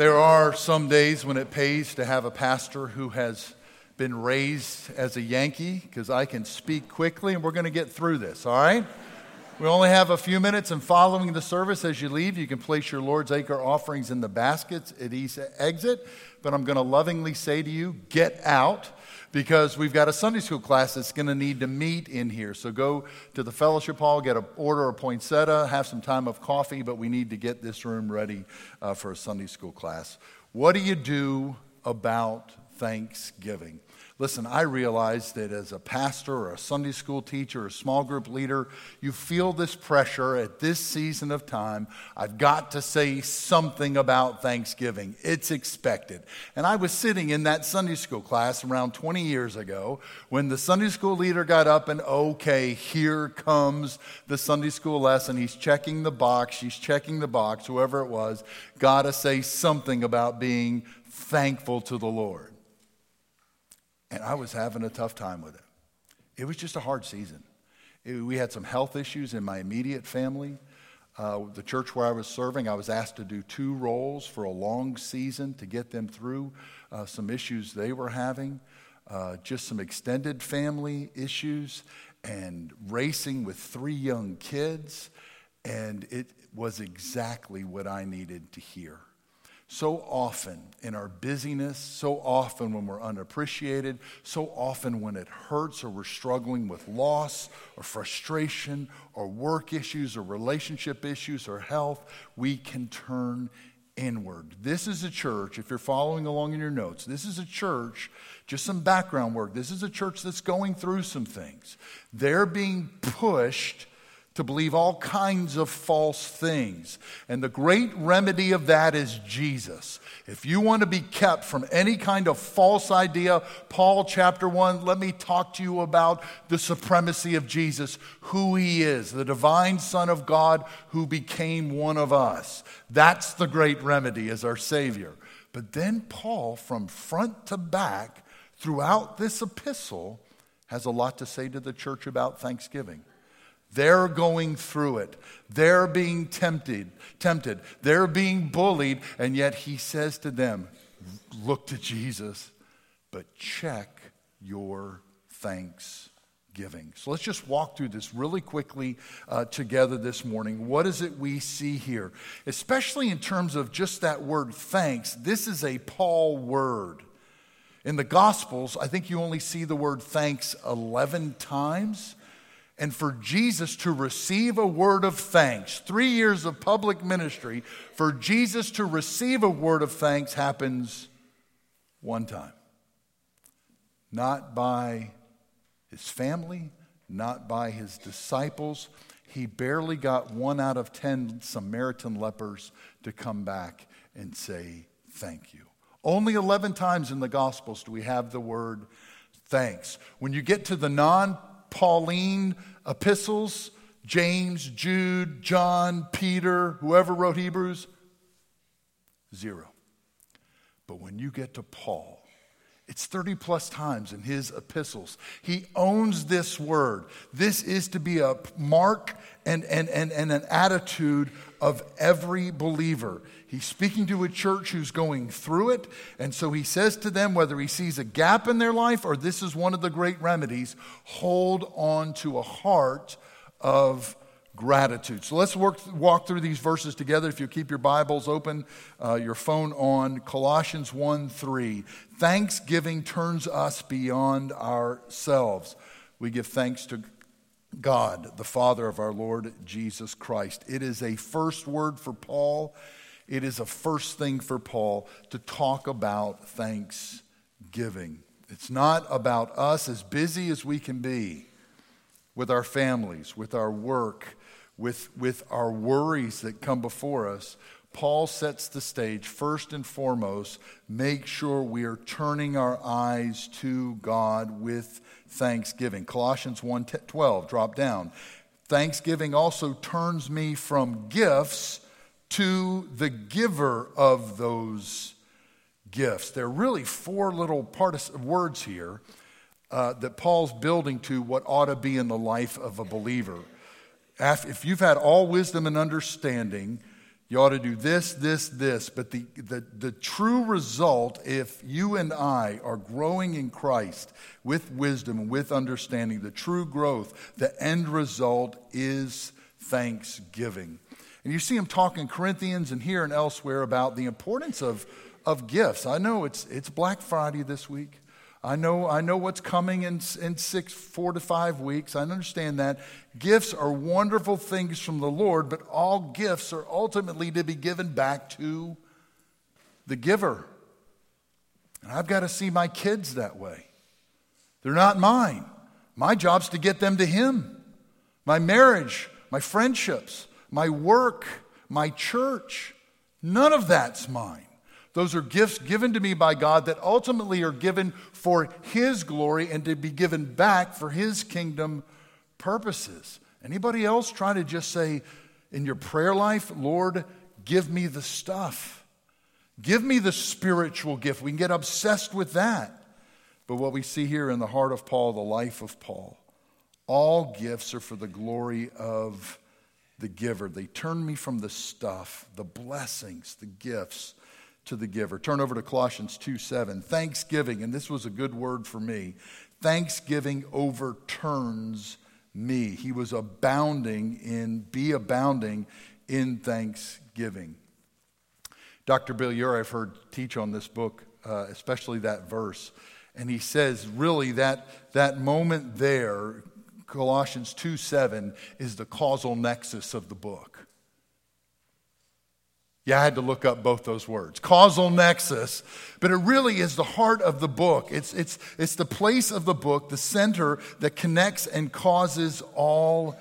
There are some days when it pays to have a pastor who has been raised as a Yankee because I can speak quickly and we're going to get through this, all right? We only have a few minutes, and following the service, as you leave, you can place your Lord's Acre offerings in the baskets at each exit. But I'm going to lovingly say to you, get out because we've got a Sunday school class that's going to need to meet in here. So go to the fellowship hall, get an order a poinsettia, have some time of coffee, but we need to get this room ready uh, for a Sunday school class. What do you do about Thanksgiving? Listen, I realize that as a pastor or a Sunday school teacher or a small group leader, you feel this pressure at this season of time. I've got to say something about Thanksgiving. It's expected. And I was sitting in that Sunday school class around 20 years ago when the Sunday school leader got up and, okay, here comes the Sunday school lesson. He's checking the box, she's checking the box, whoever it was, got to say something about being thankful to the Lord. And I was having a tough time with it. It was just a hard season. It, we had some health issues in my immediate family. Uh, the church where I was serving, I was asked to do two roles for a long season to get them through uh, some issues they were having, uh, just some extended family issues, and racing with three young kids. And it was exactly what I needed to hear. So often in our busyness, so often when we're unappreciated, so often when it hurts or we're struggling with loss or frustration or work issues or relationship issues or health, we can turn inward. This is a church, if you're following along in your notes, this is a church, just some background work. This is a church that's going through some things. They're being pushed to believe all kinds of false things. And the great remedy of that is Jesus. If you want to be kept from any kind of false idea, Paul chapter 1, let me talk to you about the supremacy of Jesus, who he is, the divine Son of God who became one of us. That's the great remedy as our Savior. But then Paul, from front to back, throughout this epistle, has a lot to say to the church about thanksgiving. They're going through it. They're being tempted, tempted. They're being bullied, and yet he says to them, look to Jesus, but check your thanksgiving. So let's just walk through this really quickly uh, together this morning. What is it we see here? Especially in terms of just that word thanks, this is a Paul word. In the Gospels, I think you only see the word thanks 11 times and for Jesus to receive a word of thanks, three years of public ministry, for Jesus to receive a word of thanks happens one time. Not by his family, not by his disciples. He barely got one out of ten Samaritan lepers to come back and say, Thank you. Only 11 times in the Gospels do we have the word thanks. When you get to the non Pauline epistles, James, Jude, John, Peter, whoever wrote Hebrews? Zero. But when you get to Paul, it's 30 plus times in his epistles. He owns this word. This is to be a mark and, and, and, and an attitude of every believer. He's speaking to a church who's going through it. And so he says to them, whether he sees a gap in their life or this is one of the great remedies, hold on to a heart of gratitude. So let's work, walk through these verses together. If you keep your Bibles open, uh, your phone on, Colossians 1 3. Thanksgiving turns us beyond ourselves. We give thanks to God, the Father of our Lord Jesus Christ. It is a first word for Paul it is a first thing for Paul to talk about thanksgiving. It's not about us, as busy as we can be with our families, with our work, with, with our worries that come before us. Paul sets the stage first and foremost, make sure we are turning our eyes to God with thanksgiving. Colossians 1:12 drop down. Thanksgiving also turns me from gifts to the giver of those gifts. There are really four little parts words here uh, that Paul's building to what ought to be in the life of a believer. If you've had all wisdom and understanding, You ought to do this, this, this. But the, the, the true result, if you and I are growing in Christ with wisdom and with understanding, the true growth, the end result is thanksgiving. And you see him talking Corinthians and here and elsewhere about the importance of, of gifts. I know it's, it's Black Friday this week. I know, I know what's coming in, in six, four to five weeks. I understand that. Gifts are wonderful things from the Lord, but all gifts are ultimately to be given back to the giver. And I've got to see my kids that way. They're not mine. My job's to get them to Him. My marriage, my friendships, my work, my church, none of that's mine. Those are gifts given to me by God that ultimately are given for His glory and to be given back for His kingdom purposes. Anybody else try to just say in your prayer life, Lord, give me the stuff? Give me the spiritual gift. We can get obsessed with that. But what we see here in the heart of Paul, the life of Paul, all gifts are for the glory of the giver. They turn me from the stuff, the blessings, the gifts to the giver. Turn over to Colossians 2 7. Thanksgiving, and this was a good word for me. Thanksgiving overturns me. He was abounding in, be abounding in thanksgiving. Dr. Bill Ury, I've heard teach on this book, uh, especially that verse. And he says, really, that, that moment there, Colossians 2 7, is the causal nexus of the book. Yeah, I had to look up both those words causal nexus, but it really is the heart of the book. It's, it's, it's the place of the book, the center that connects and causes all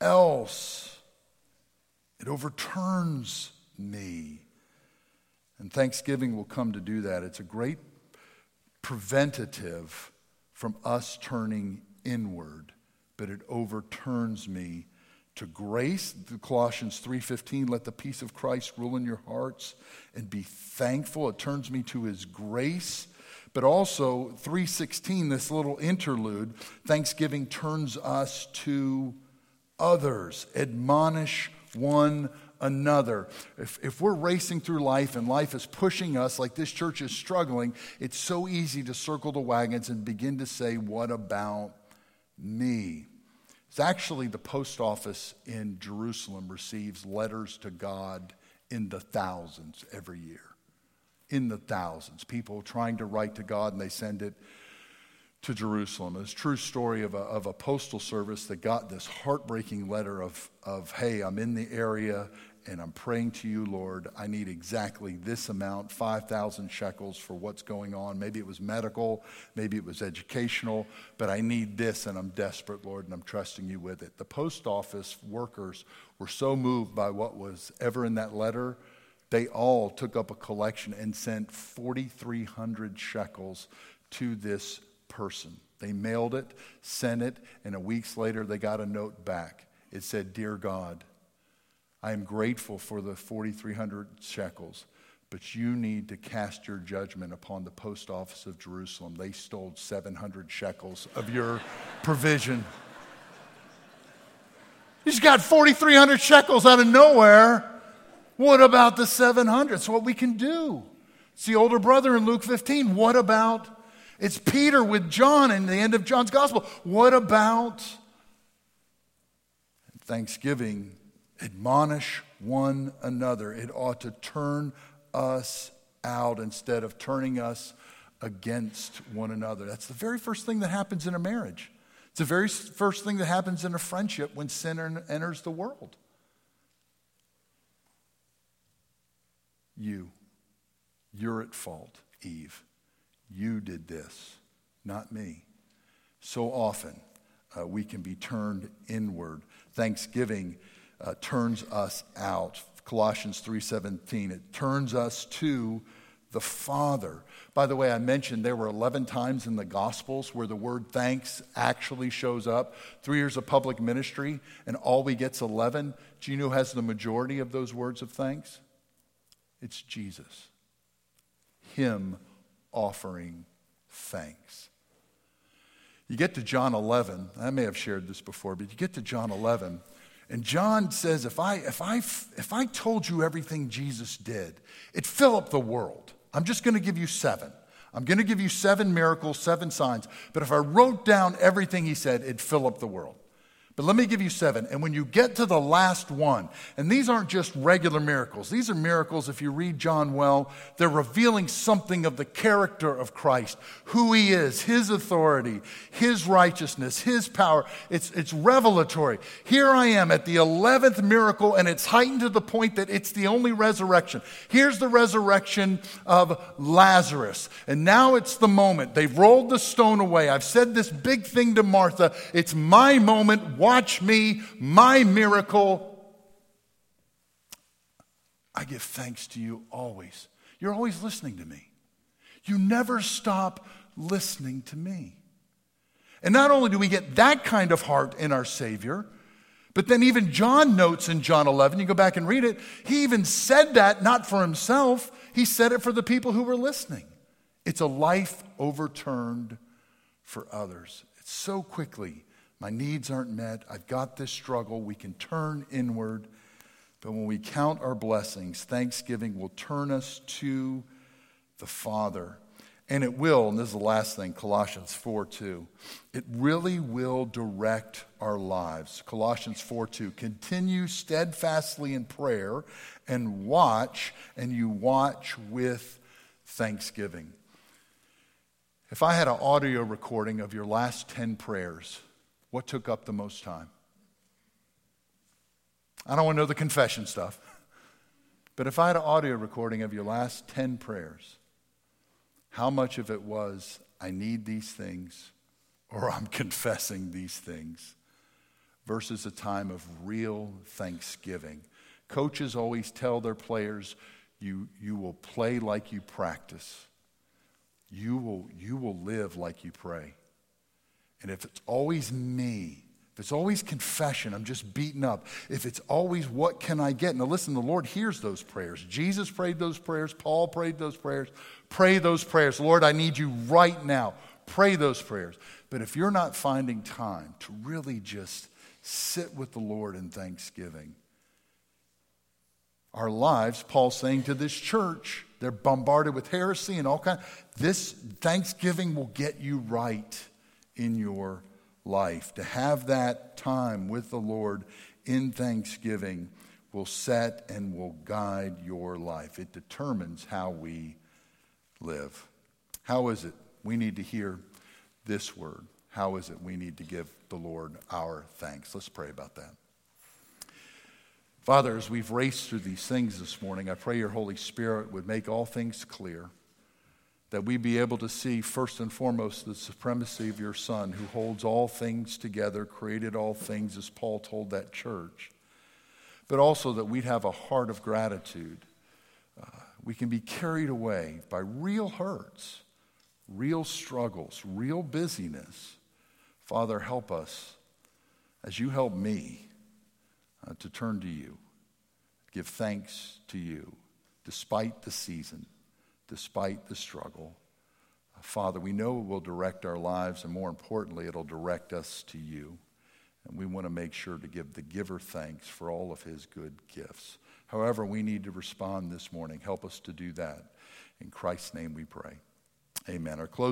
else. It overturns me. And Thanksgiving will come to do that. It's a great preventative from us turning inward, but it overturns me to grace colossians 3.15 let the peace of christ rule in your hearts and be thankful. It turns me to his grace. But also 3.16 this little interlude thanksgiving turns us to others. Admonish one another. If, if we're racing through life and life is pushing us like this church is struggling it's so easy to circle the wagons and begin to say what about me it's actually the post office in Jerusalem receives letters to God in the thousands every year. In the thousands. People trying to write to God and they send it to Jerusalem. It's a true story of a, of a postal service that got this heartbreaking letter of, of, hey, I'm in the area and I'm praying to you, Lord. I need exactly this amount 5,000 shekels for what's going on. Maybe it was medical, maybe it was educational, but I need this and I'm desperate, Lord, and I'm trusting you with it. The post office workers were so moved by what was ever in that letter, they all took up a collection and sent 4,300 shekels to this person. They mailed it, sent it, and a weeks later they got a note back. It said, Dear God, I am grateful for the 4,300 shekels, but you need to cast your judgment upon the post office of Jerusalem. They stole 700 shekels of your provision. Just got 4,300 shekels out of nowhere. What about the 700? It's what we can do. It's the older brother in Luke 15. What about? It's Peter with John in the end of John's gospel. What about Thanksgiving admonish one another. It ought to turn us out instead of turning us against one another. That's the very first thing that happens in a marriage. It's the very first thing that happens in a friendship when sin enters the world. You. You're at fault, Eve. You did this, not me. So often uh, we can be turned inward. Thanksgiving uh, turns us out. Colossians 3:17 it turns us to the Father. By the way, I mentioned there were 11 times in the Gospels where the word thanks actually shows up. Three years of public ministry, and all we get's 11. Do you know who has the majority of those words of thanks? It's Jesus. Him offering thanks. You get to John 11, I may have shared this before, but you get to John 11, And John says, if I, if, I, if I told you everything Jesus did, it'd fill up the world. I'm just going to give you seven. I'm going to give you seven miracles, seven signs. But if I wrote down everything he said, it'd fill up the world. But let me give you seven. And when you get to the last one, and these aren't just regular miracles, these are miracles, if you read John well, they're revealing something of the character of Christ, who he is, his authority, his righteousness, his power. It's, it's revelatory. Here I am at the 11th miracle, and it's heightened to the point that it's the only resurrection. Here's the resurrection of Lazarus. And now it's the moment. They've rolled the stone away. I've said this big thing to Martha. It's my moment watch me, my miracle. I give thanks to you always. You're always listening to me. You never stop listening to me. And not only do we get that kind of heart in our Savior, but then even John notes in John 11, you go back and read it, he even said that not for himself, he said it for the people who were listening. It's a life overturned for others. It's so quickly my needs aren't met. I've got this struggle. We can turn inward. But when we count our blessings, thanksgiving will turn us to the Father. And it will, and this is the last thing, Colossians 4 2. It really will direct our lives. Colossians 4 2. Continue steadfastly in prayer and watch, and you watch with thanksgiving. If I had an audio recording of your last 10 prayers, what took up the most time? I don't want to know the confession stuff. But if I had an audio recording of your last 10 prayers, how much of it was, I need these things, or I'm confessing these things, versus a time of real thanksgiving? Coaches always tell their players, you, you will play like you practice. You will, you will live like you pray. And if it's always me, if it's always confession, I'm just beaten up. If it's always what can I get? Now listen, the Lord hears those prayers. Jesus prayed those prayers. Paul prayed those prayers. Pray those prayers. Lord, I need you right now. Pray those prayers. But if you're not finding time to really just sit with the Lord in thanksgiving, our lives, Paul's saying to this church, they're bombarded with heresy and all kind. This thanksgiving will get you right in your life. To have that time with the Lord in thanksgiving will set and will guide your life. It determines how we live. How is it we need to hear this word? How is it we need to give the Lord our thanks? Let's pray about that. Father, as we've raced through these things this morning, I pray your Holy Spirit would make all things clear that we be able to see first and foremost the supremacy of your Son who holds all things together, created all things, as Paul told that church, but also that we'd have a heart of gratitude. Uh, we can be carried away by real hurts, real struggles, real busyness. Father, help us as you help me uh, to turn to you, give thanks to you despite the season despite the struggle. Uh, Father, we know it will direct our lives, and more importantly, it'll direct us to you. And we want to make sure to give the giver thanks for all of his good gifts. However, we need to respond this morning. Help us to do that. In Christ's name we pray. Amen. Our closing